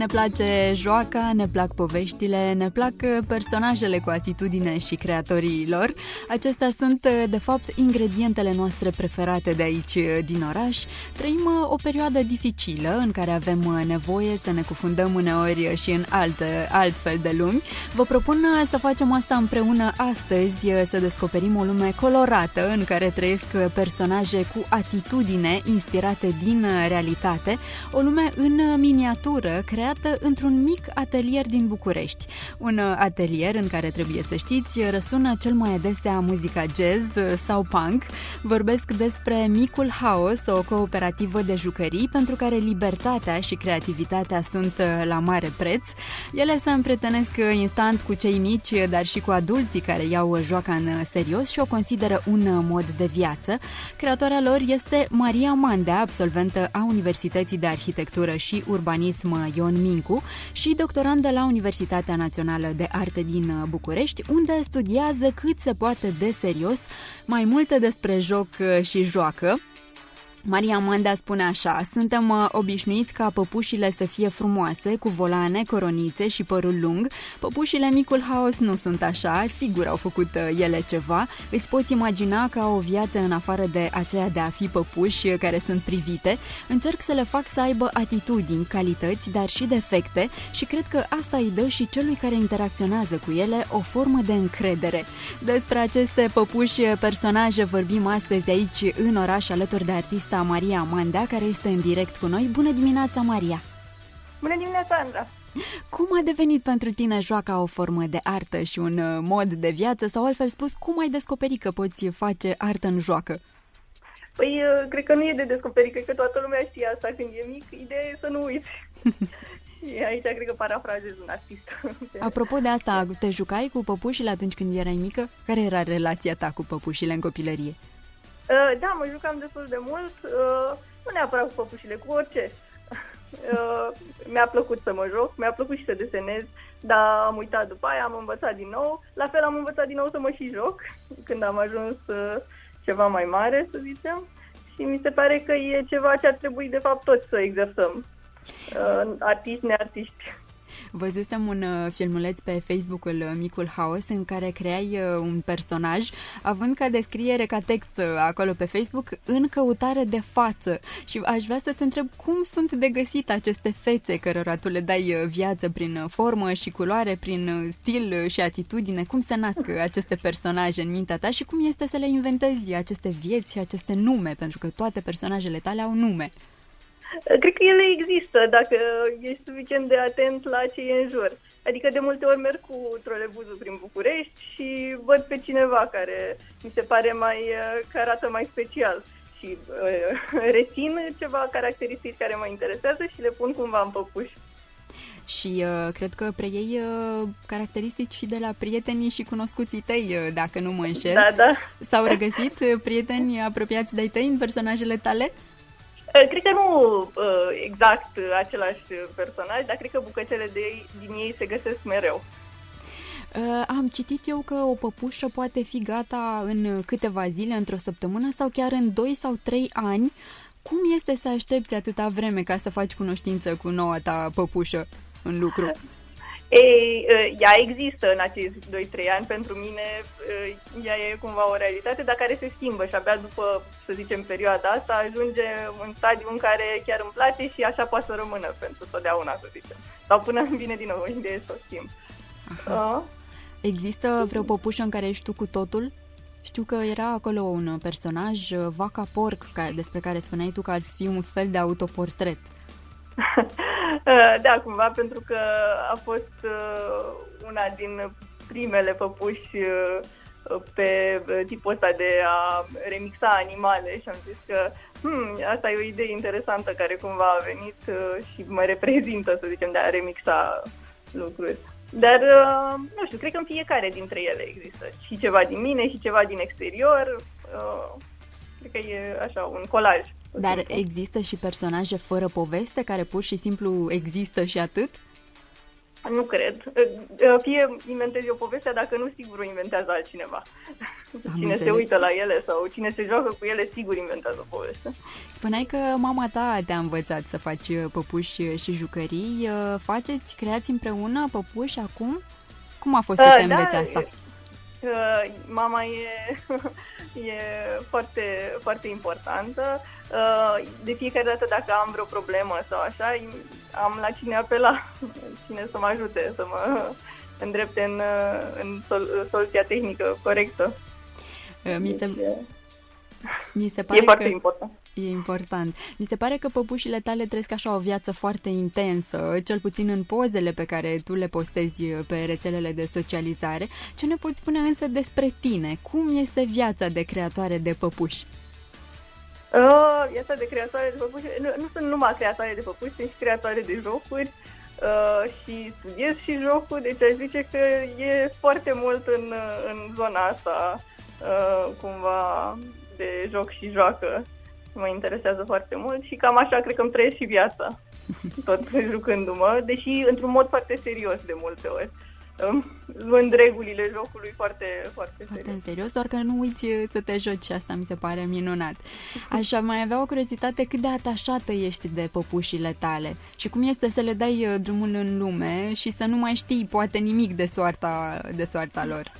Ne place joaca, ne plac poveștile, ne plac uh, personajele cu atitudine și creatorii lor. Acestea sunt, uh, de fapt, ingredientele noastre preferate de aici, uh, din oraș. Trăim o perioadă dificilă în care avem nevoie să ne cufundăm uneori și în alte, altfel de lumi. Vă propun să facem asta împreună astăzi, să descoperim o lume colorată în care trăiesc personaje cu atitudine inspirate din realitate, o lume în miniatură, creată într-un mic atelier din București. Un uh, atelier în care, trebuie să știți, răsună cel mai adesea muzica jazz uh, sau punk. Vorbesc despre Micul Haos, o cooperativă de jucării pentru care libertatea și creativitatea sunt uh, la mare preț. Ele se împrietenesc instant cu cei mici, dar și cu adulții care iau joaca în serios și o consideră un mod de viață. Creatoarea lor este Maria Mandea, absolventă a Universității de Arhitectură și Urbanism Ion Ion Mincu și doctorandă la Universitatea Națională de Arte din București, unde studiază cât se poate de serios mai multe despre joc și joacă, Maria Manda spune așa, suntem uh, obișnuiți ca păpușile să fie frumoase, cu volane, coronițe și părul lung. Păpușile Micul Haos nu sunt așa, sigur au făcut uh, ele ceva. Îți poți imagina că au o viață în afară de aceea de a fi păpuși uh, care sunt privite. Încerc să le fac să aibă atitudini, calități, dar și defecte și cred că asta îi dă și celui care interacționează cu ele o formă de încredere. Despre aceste păpuși personaje vorbim astăzi aici în oraș alături de artist artista Maria Mandea, care este în direct cu noi. Bună dimineața, Maria! Bună dimineața, Andra! Cum a devenit pentru tine joaca o formă de artă și un uh, mod de viață? Sau altfel spus, cum ai descoperit că poți face artă în joacă? Păi, uh, cred că nu e de descoperit, cred că toată lumea știe asta când e mic. Ideea e să nu uiți. Aici cred că parafrazez un artist. Apropo de asta, te jucai cu păpușile atunci când erai mică? Care era relația ta cu păpușile în copilărie? Uh, da, mă jucam destul de mult, uh, nu neapărat cu păpușile, cu orice. Uh, mi-a plăcut să mă joc, mi-a plăcut și să desenez, dar am uitat după aia, am învățat din nou. La fel am învățat din nou să mă și joc, când am ajuns ceva mai mare, să zicem. Și mi se pare că e ceva ce ar trebui, de fapt, toți să exersăm. Artiști, neartiști. Văzusem un uh, filmuleț pe Facebook-ul uh, Micul Haos în care creai uh, un personaj având ca descriere, ca text acolo pe Facebook în căutare de față. Și aș vrea să te întreb cum sunt de găsit aceste fețe cărora tu le dai viață prin formă și culoare, prin stil și atitudine, cum se nasc aceste personaje în mintea ta și cum este să le inventezi aceste vieți și aceste nume, pentru că toate personajele tale au nume. Cred că ele există dacă ești suficient de atent la ce e în jur. Adică de multe ori merg cu trolebuzul prin București și văd pe cineva care mi se pare mai, că arată mai special și uh, rețin ceva caracteristici care mă interesează și le pun cumva în păpuși. Și uh, cred că preiei uh, caracteristici și de la prietenii și cunoscuții tăi, uh, dacă nu mă înșel. Da, da. S-au regăsit uh, prieteni apropiați de-ai tăi în personajele tale? Uh, Eh, cred că nu uh, exact același personaj, dar cred că bucățele de ei, din ei se găsesc mereu. Uh, am citit eu că o păpușă poate fi gata în câteva zile, într-o săptămână sau chiar în 2 sau 3 ani. Cum este să aștepți atâta vreme ca să faci cunoștință cu noua ta păpușă în lucru? Ei, ea există în acești 2-3 ani, pentru mine ea e cumva o realitate, dar care se schimbă și abia după, să zicem, perioada asta ajunge în stadiu în care chiar îmi place și așa poate să rămână pentru totdeauna, să zicem. Sau până îmi vine din nou idee să o schimb. Uh. Există vreo păpușă în care ești tu cu totul? Știu că era acolo un personaj, Vaca Porc, despre care spuneai tu că ar fi un fel de autoportret. da, cumva, pentru că a fost uh, una din primele păpuși uh, pe tipul ăsta de a remixa animale și am zis că hmm, asta e o idee interesantă care cumva a venit uh, și mă reprezintă, să zicem, de a remixa lucruri. Dar, nu știu, cred că în fiecare dintre ele există și ceva din mine și ceva din exterior. Cred că e așa un colaj. Dar există și personaje fără poveste care pur și simplu există și atât? Nu cred. Uh, fie inventez eu povestea, dacă nu, sigur o inventează altcineva. Am cine înțeles. se uită la ele sau cine se joacă cu ele, sigur inventează o poveste. Spuneai că mama ta te-a învățat să faci uh, păpuși și jucării. Uh, Faceți, creați împreună păpuși acum? Cum a fost să Uh, te înveți asta? Uh, mama e, e foarte, foarte importantă. Uh, de fiecare dată dacă am vreo problemă sau așa, am la cine apela, cine să mă ajute, să mă îndrepte în, uh, în sol- soluția tehnică corectă. Uh, Mi se, Deci, e, mi se e pare foarte că important. E important. Mi se pare că păpușile tale trăiesc așa o viață foarte intensă, cel puțin în pozele pe care tu le postezi pe rețelele de socializare. Ce ne poți spune însă despre tine? Cum este viața de creatoare de păpuși? Uh, viața de creatoare de păpuși, nu, nu sunt numai creatoare de păpuși, sunt și creatoare de jocuri uh, și studiez și jocuri, deci aș zice că e foarte mult în, în zona asta uh, cumva de joc și joacă. Mă interesează foarte mult și cam așa cred că îmi trăiesc și viața, tot jucându-mă, deși într-un mod foarte serios de multe ori. Um, luând regulile jocului foarte, foarte serios. Foarte în serios, doar că nu uiți uh, să te joci și asta mi se pare minunat. Așa, mai avea o curiozitate cât de atașată ești de păpușile tale și cum este să le dai uh, drumul în lume și să nu mai știi poate nimic de soarta, de soarta lor.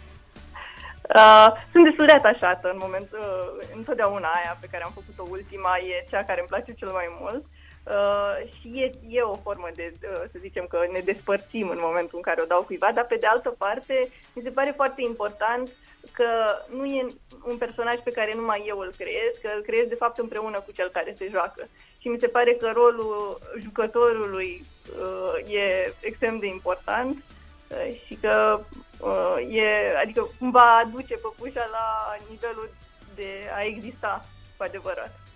Uh, sunt destul de atașată în momentul, uh, întotdeauna aia pe care am făcut-o ultima e cea care îmi place cel mai mult uh, și e, e o formă de, uh, să zicem că ne despărțim în momentul în care o dau cuiva, dar pe de altă parte mi se pare foarte important că nu e un personaj pe care numai eu îl creez, că îl creez de fapt împreună cu cel care se joacă. Și mi se pare că rolul jucătorului uh, e extrem de important uh, și că uh, e, adică cumva aduce păpușa la nivelul de a exista cu adevărat.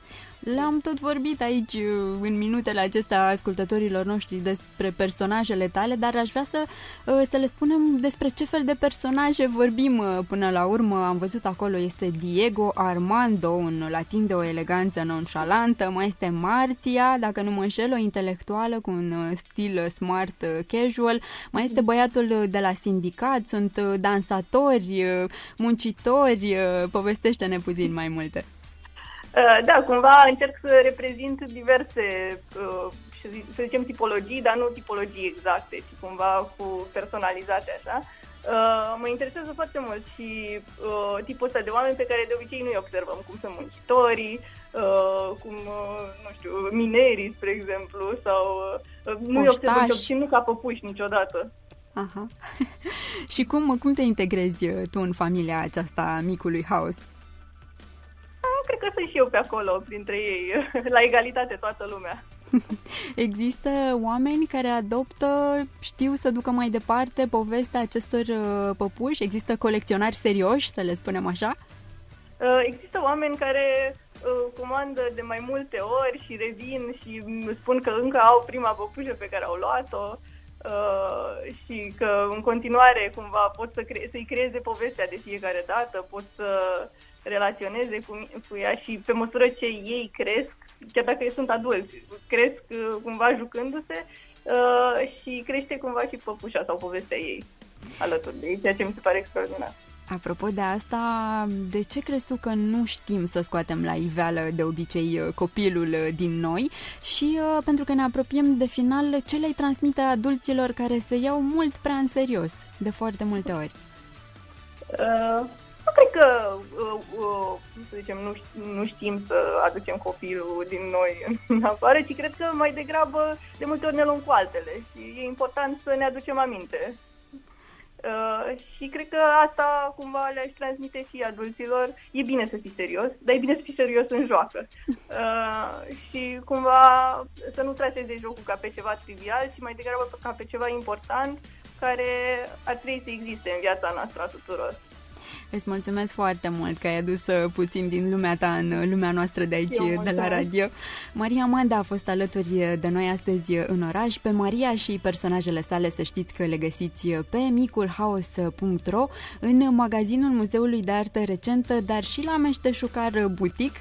Le-am tot vorbit aici uh, în minutele acestea ascultătorilor noștri despre personajele tale, dar aș vrea să, uh, să le spunem despre ce fel de personaje vorbim uh, până la urmă. Am văzut acolo este Diego Armando, un latin de o eleganță nonșalantă, mai este Marția, dacă nu mă înșel, o intelectuală cu un stil smart casual, mai este băiatul de la sindicat, sunt dansatori, muncitori, povestește-ne puțin mai multe. Da, cumva încerc să reprezint diverse, să zicem, tipologii, dar nu tipologii exacte, ci cumva cu personalizate așa. Mă interesează foarte mult și tipul ăsta de oameni pe care de obicei nu-i observăm, cum sunt muncitorii, cum, nu știu, minerii, spre exemplu, sau nu-i observăm, cel nu ca păpuși niciodată. Aha. și cum, cum te integrezi tu în familia aceasta micului haos? Cred că sunt și eu pe acolo, printre ei, la egalitate toată lumea. Există oameni care adoptă, știu să ducă mai departe povestea acestor păpuși? Există colecționari serioși, să le spunem așa? Există oameni care comandă de mai multe ori și revin și spun că încă au prima păpușă pe care au luat-o și că în continuare cumva pot să cre- să-i creeze povestea de fiecare dată, pot să relaționeze cu, cu ea și pe măsură ce ei cresc, chiar dacă ei sunt adulți, cresc cumva jucându-se uh, și crește cumva și păpușa sau povestea ei alături de ei, ceea ce mi se pare extraordinar. Apropo de asta, de ce crezi tu că nu știm să scoatem la iveală de obicei copilul din noi și uh, pentru că ne apropiem de final, ce le transmite adulților care se iau mult prea în serios, de foarte multe ori? Uh, nu cred că, uh, uh, să zicem, nu, nu știm să aducem copilul din noi în afară, ci cred că mai degrabă de multe ori ne luăm cu altele și e important să ne aducem aminte. Uh, și cred că asta cumva le-aș transmite și adulților. E bine să fii serios, dar e bine să fii serios în joacă. Uh, și cumva să nu tratezi jocul ca pe ceva trivial, ci mai degrabă ca pe ceva important care ar trebui să existe în viața noastră a tuturor. Îți mulțumesc foarte mult că ai adus uh, puțin din lumea ta în lumea noastră de aici, de la radio. Maria Manda a fost alături de noi astăzi în oraș. Pe Maria și personajele sale să știți că le găsiți pe miculhaos.ro în magazinul Muzeului de Artă Recentă, dar și la Meșteșucar Butic.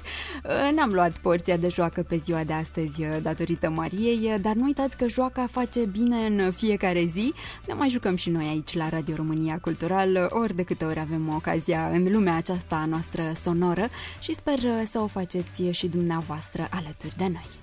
N-am luat porția de joacă pe ziua de astăzi datorită Mariei, dar nu uitați că joaca face bine în fiecare zi. Ne mai jucăm și noi aici la Radio România Cultural, ori de câte ori avem ocazia în lumea aceasta noastră sonoră și sper să o faceți și dumneavoastră alături de noi.